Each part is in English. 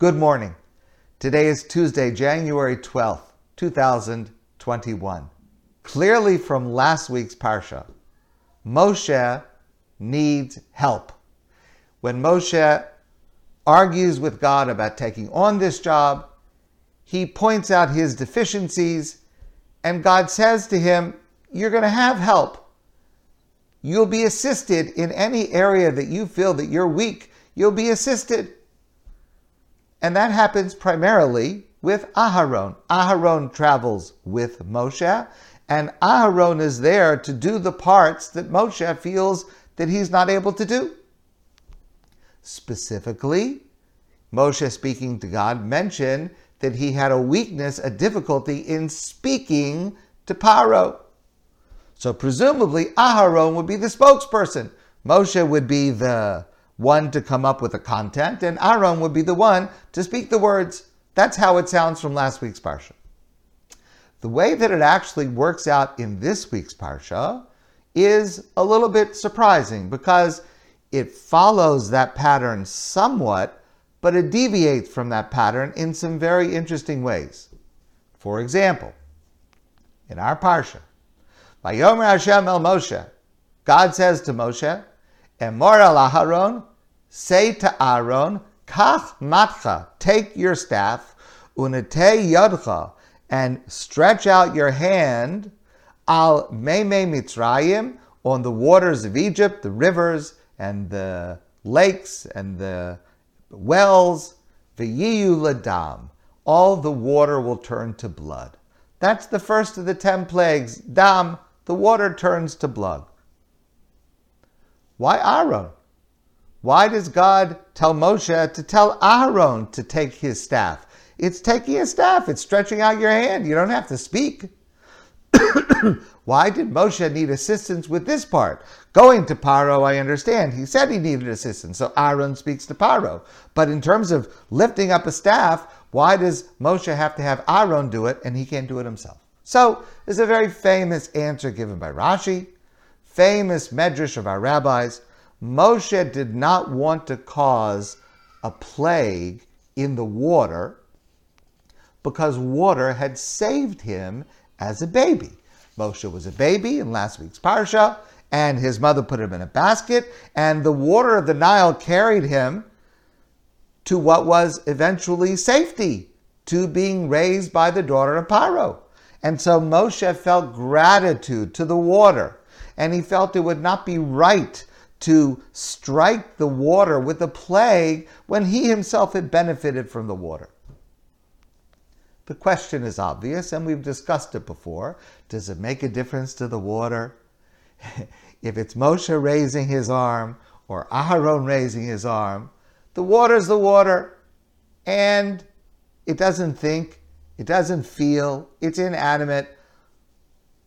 Good morning. Today is Tuesday, January 12th, 2021. Clearly from last week's Parsha, Moshe needs help. When Moshe argues with God about taking on this job, he points out his deficiencies, and God says to him, You're going to have help. You'll be assisted in any area that you feel that you're weak, you'll be assisted. And that happens primarily with Aharon. Aharon travels with Moshe, and Aharon is there to do the parts that Moshe feels that he's not able to do. Specifically, Moshe speaking to God mentioned that he had a weakness, a difficulty in speaking to Paro. So presumably Aharon would be the spokesperson. Moshe would be the one to come up with the content, and Aaron would be the one to speak the words. That's how it sounds from last week's Parsha. The way that it actually works out in this week's Parsha is a little bit surprising because it follows that pattern somewhat, but it deviates from that pattern in some very interesting ways. For example, in our Parsha, Vayomer Hashem el Moshe, God says to Moshe, Emor al Aharon, say to Aaron, Kach matcha, take your staff, unete yodcha, and stretch out your hand, al meme mitzrayim, on the waters of Egypt, the rivers and the lakes and the wells, v'yiyu ladam, all the water will turn to blood. That's the first of the ten plagues. Dam, the water turns to blood. Why Aaron? Why does God tell Moshe to tell Aaron to take his staff? It's taking a staff, it's stretching out your hand. You don't have to speak. Why did Moshe need assistance with this part? Going to Paro, I understand. He said he needed assistance, so Aaron speaks to Paro. But in terms of lifting up a staff, why does Moshe have to have Aaron do it and he can't do it himself? So there's a very famous answer given by Rashi, famous medrash of our rabbis. Moshe did not want to cause a plague in the water because water had saved him as a baby. Moshe was a baby in last week's parsha, and his mother put him in a basket, and the water of the Nile carried him to what was eventually safety, to being raised by the daughter of Paro. And so Moshe felt gratitude to the water, and he felt it would not be right to strike the water with a plague when he himself had benefited from the water. The question is obvious, and we've discussed it before. Does it make a difference to the water? if it's Moshe raising his arm or Aharon raising his arm, the water's the water, and it doesn't think, it doesn't feel, it's inanimate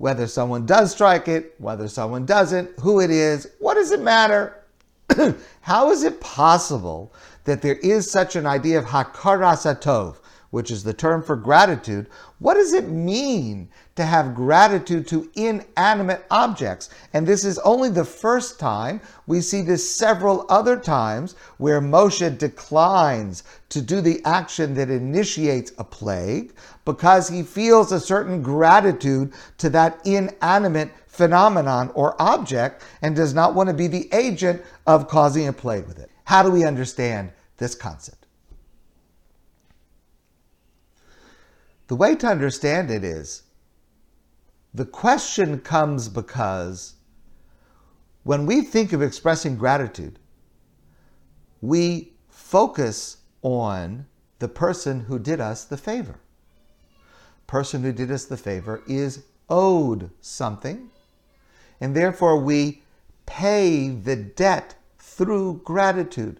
whether someone does strike it, whether someone doesn't, who it is, what does it matter? How is it possible that there is such an idea of hakaras hatov, which is the term for gratitude? What does it mean to have gratitude to inanimate objects? And this is only the first time. We see this several other times where Moshe declines to do the action that initiates a plague because he feels a certain gratitude to that inanimate phenomenon or object and does not want to be the agent of causing a plague with it. How do we understand this concept? The way to understand it is the question comes because when we think of expressing gratitude, we focus on the person who did us the favor. Person who did us the favor is owed something, and therefore we pay the debt through gratitude.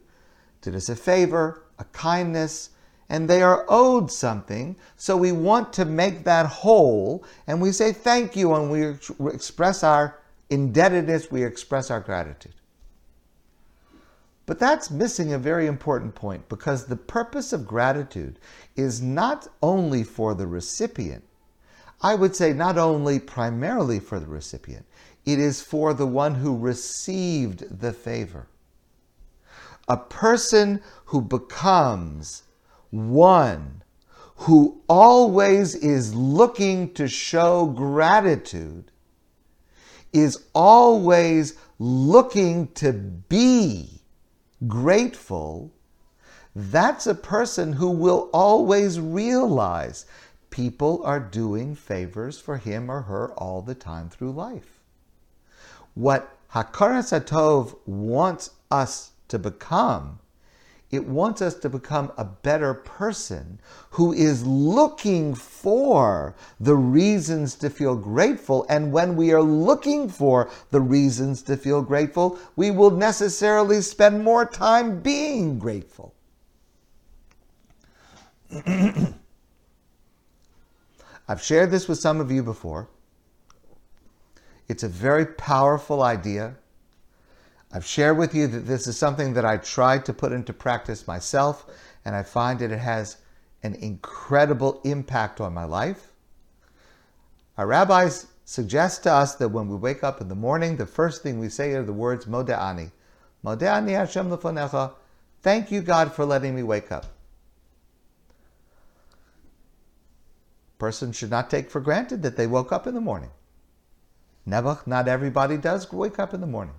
Did us a favor, a kindness, and they are owed something. So we want to make that whole, and we say thank you, and we express our indebtedness, we express our gratitude. But that's missing a very important point because the purpose of gratitude is not only for the recipient, I would say not only primarily for the recipient, it is for the one who received the favor. A person who becomes one who always is looking to show gratitude is always looking to be grateful, that's a person who will always realize people are doing favors for him or her all the time through life. What Hakaras Hatov wants us to become it wants us to become a better person who is looking for the reasons to feel grateful. And when we are looking for the reasons to feel grateful, we will necessarily spend more time being grateful. I've shared this with some of you before. It's a very powerful idea. I've shared with you that this is something that I tried to put into practice myself, and I find that it has an incredible impact on my life. Our rabbis suggest to us that when we wake up in the morning, the first thing we say are the words Mode'ani. Mode'ani Hashem lefonecha. Thank you, God, for letting me wake up. Person should not take for granted that they woke up in the morning. Never, not everybody does wake up in the morning.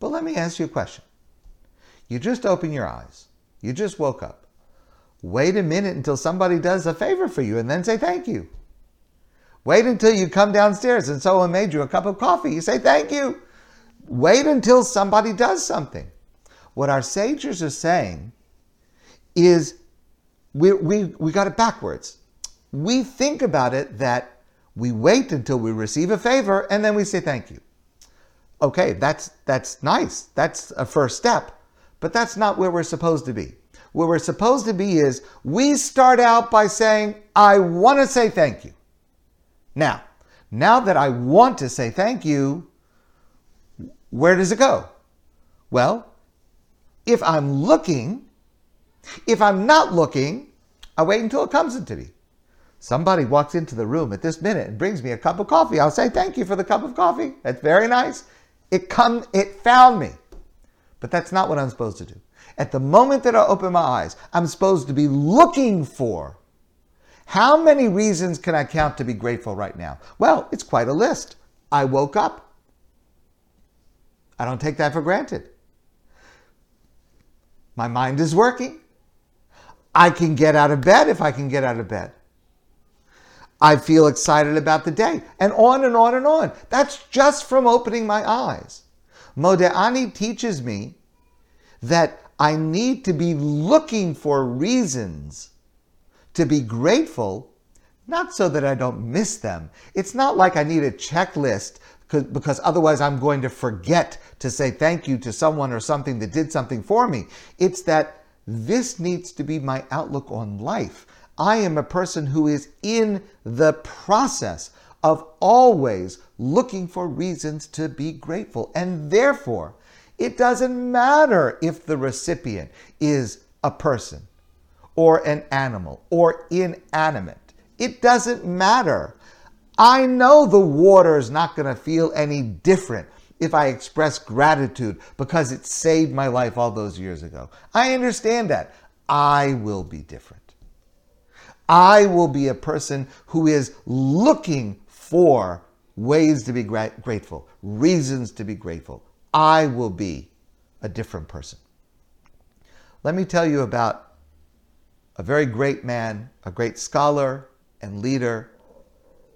But let me ask you a question. You just open your eyes. You just woke up. Wait a minute until somebody does a favor for you and then say thank you. Wait until you come downstairs and someone made you a cup of coffee. You say thank you. Wait until somebody does something. What our sages are saying is we, we, we got it backwards. We think about it that we wait until we receive a favor and then we say thank you okay, that's that's nice. That's a first step, but that's not where we're supposed to be. Where we're supposed to be is we start out by saying, I want to say thank you. Now, now that I want to say thank you, where does it go? Well, if I'm looking, if I'm not looking, I wait until it comes into me. Somebody walks into the room at this minute and brings me a cup of coffee. I'll say thank you for the cup of coffee. That's very nice. It come it found me. But that's not what I'm supposed to do. At the moment that I open my eyes, I'm supposed to be looking for how many reasons can I count to be grateful right now? Well, it's quite a list. I woke up. I don't take that for granted. My mind is working. I can get out of bed if I can get out of bed. I feel excited about the day, and on and on and on. That's just from opening my eyes. Mode'ani teaches me that I need to be looking for reasons to be grateful, not so that I don't miss them. It's not like I need a checklist because otherwise I'm going to forget to say thank you to someone or something that did something for me. It's that this needs to be my outlook on life. I am a person who is in the process of always looking for reasons to be grateful. And therefore, it doesn't matter if the recipient is a person or an animal or inanimate. It doesn't matter. I know the water is not going to feel any different if I express gratitude because it saved my life all those years ago. I understand that. I will be different. I will be a person who is looking for ways to be gra- grateful, reasons to be grateful. I will be a different person. Let me tell you about a very great man, a great scholar and leader.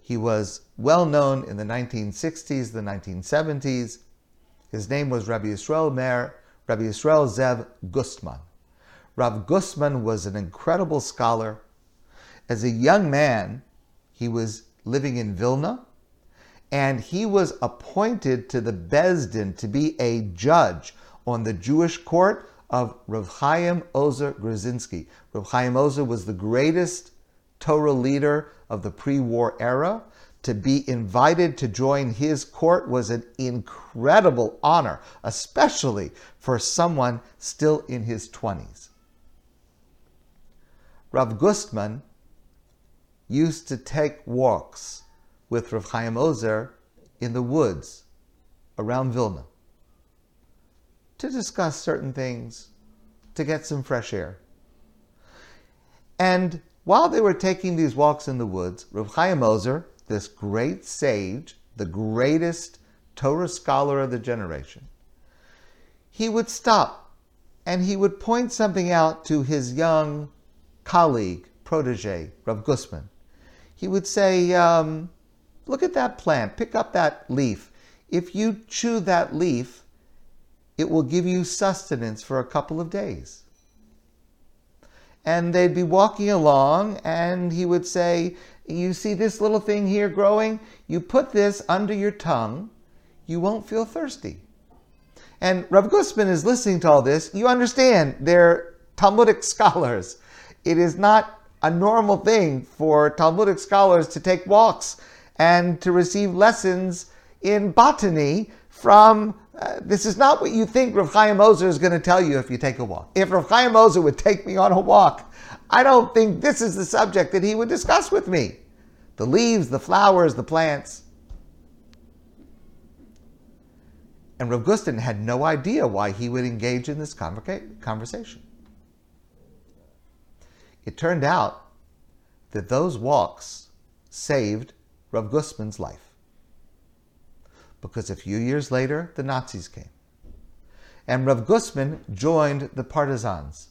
He was well known in the 1960s, the 1970s. His name was Rabbi Yisrael Meir, Rabbi Yisrael Zev Gustman. Rav Gustman was an incredible scholar as a young man, he was living in Vilna, and he was appointed to the Beis Din to be a judge on the Jewish court of Rav Chaim Ozer Grodzinski. Rav Chaim Ozer was the greatest Torah leader of the pre-war era. To be invited to join his court was an incredible honor, especially for someone still in his 20s. Rav Gustman used to take walks with Rav Chaim Ozer in the woods around Vilna to discuss certain things, to get some fresh air. And while they were taking these walks in the woods, Rav Chaim Ozer, this great sage, the greatest Torah scholar of the generation, he would stop and he would point something out to his young colleague, protege, Rav Gustman. He would say, um, Look at that plant, pick up that leaf. If you chew that leaf, it will give you sustenance for a couple of days. And they'd be walking along, and he would say, You see this little thing here growing? You put this under your tongue, you won't feel thirsty. And Rav Gustman is listening to all this. You understand, they're Talmudic scholars. It is not a normal thing for Talmudic scholars to take walks and to receive lessons in botany from. Uh, this is not what you think Rav Chaim Ozer is going to tell you if you take a walk. If Rav Chaim Ozer would take me on a walk, I don't think this is the subject that he would discuss with me. The leaves, the flowers, the plants. And Rav Gustman had no idea why he would engage in this conversation. It turned out that those walks saved Rav Gustman's life. Because a few years later, the Nazis came. And Rav Gustman joined the partisans.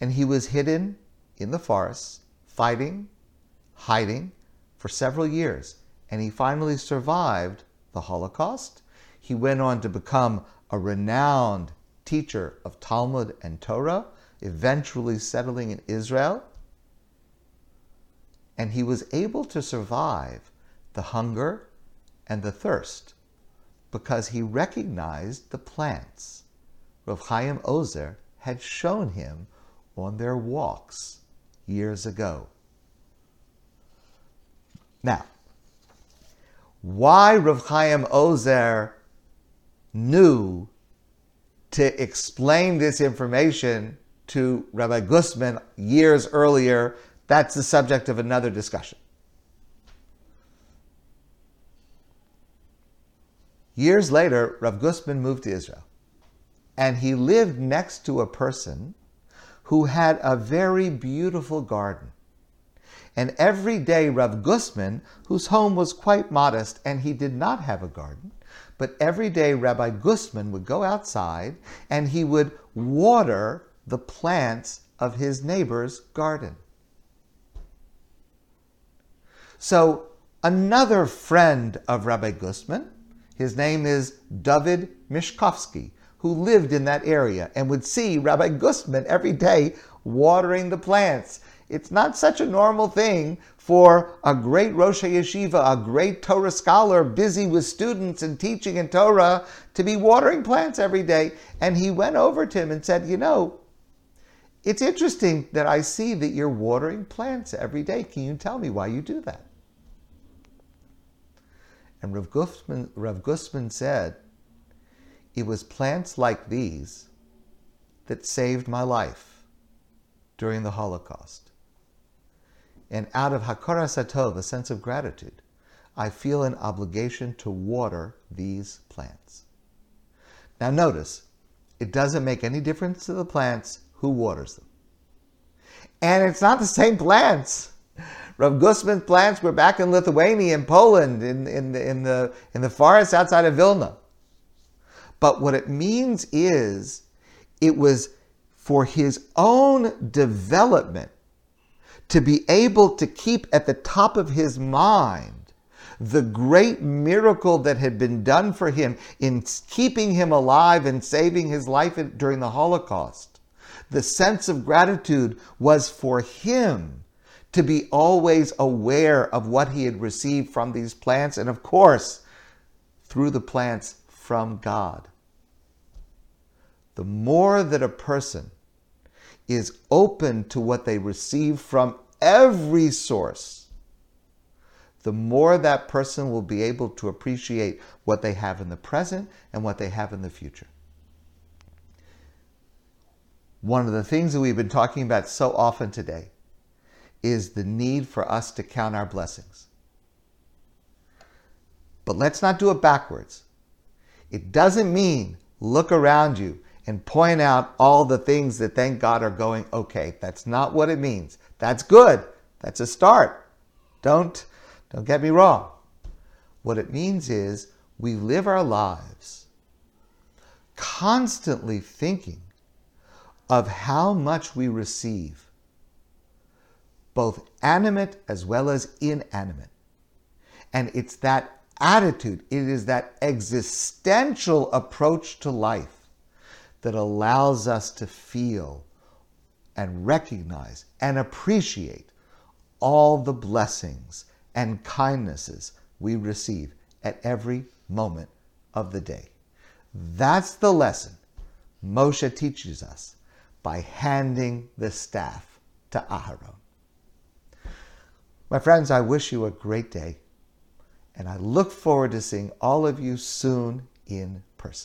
And he was hidden in the forest, fighting, hiding for several years. And he finally survived the Holocaust. He went on to become a renowned teacher of Talmud and Torah, eventually settling in Israel and he was able to survive the hunger and the thirst because he recognized the plants Rav Chaim Ozer had shown him on their walks years ago. Now, why Rav Chaim Ozer knew to explain this information to Rabbi Gustman years earlier that's the subject of another discussion. Years later, Rav Gustman moved to Israel, and he lived next to a person who had a very beautiful garden. And every day, Rav Gustman, whose home was quite modest and he did not have a garden, but every day Rabbi Gustman would go outside and he would water the plants of his neighbor's garden. So, another friend of Rabbi Gustman, his name is David Mishkovsky, who lived in that area and would see Rabbi Gustman every day watering the plants. It's not such a normal thing for a great Rosh Yeshiva, a great Torah scholar, busy with students and teaching in Torah, to be watering plants every day. And he went over to him and said, You know, it's interesting that I see that you're watering plants every day. Can you tell me why you do that? And Rav Gustman, Rav said, It was plants like these that saved my life during the Holocaust. And out of Hakaras Hatov, a sense of gratitude, I feel an obligation to water these plants. Now, notice, it doesn't make any difference to the plants who waters them. And it's not the same plants. Rav Gustman's plants were back in Lithuania and Poland, in, in, the, in, the, in the forest outside of Vilna. But what it means is it was for his own development to be able to keep at the top of his mind the great miracle that had been done for him in keeping him alive and saving his life during the Holocaust. The sense of gratitude was for him to be always aware of what he had received from these plants, and of course, through the plants from God. The more that a person is open to what they receive from every source, the more that person will be able to appreciate what they have in the present and what they have in the future. One of the things that we've been talking about so often today is the need for us to count our blessings. But let's not do it backwards. It doesn't mean look around you and point out all the things that thank God are going okay. That's not what it means. That's good. That's a start. Don't don't get me wrong. What it means is we live our lives constantly thinking of how much we receive, both animate as well as inanimate. And it's that attitude, it is that existential approach to life that allows us to feel and recognize and appreciate all the blessings and kindnesses we receive at every moment of the day. That's the lesson Moshe teaches us by handing the staff to Aharon. My friends, I wish you a great day, and I look forward to seeing all of you soon in person.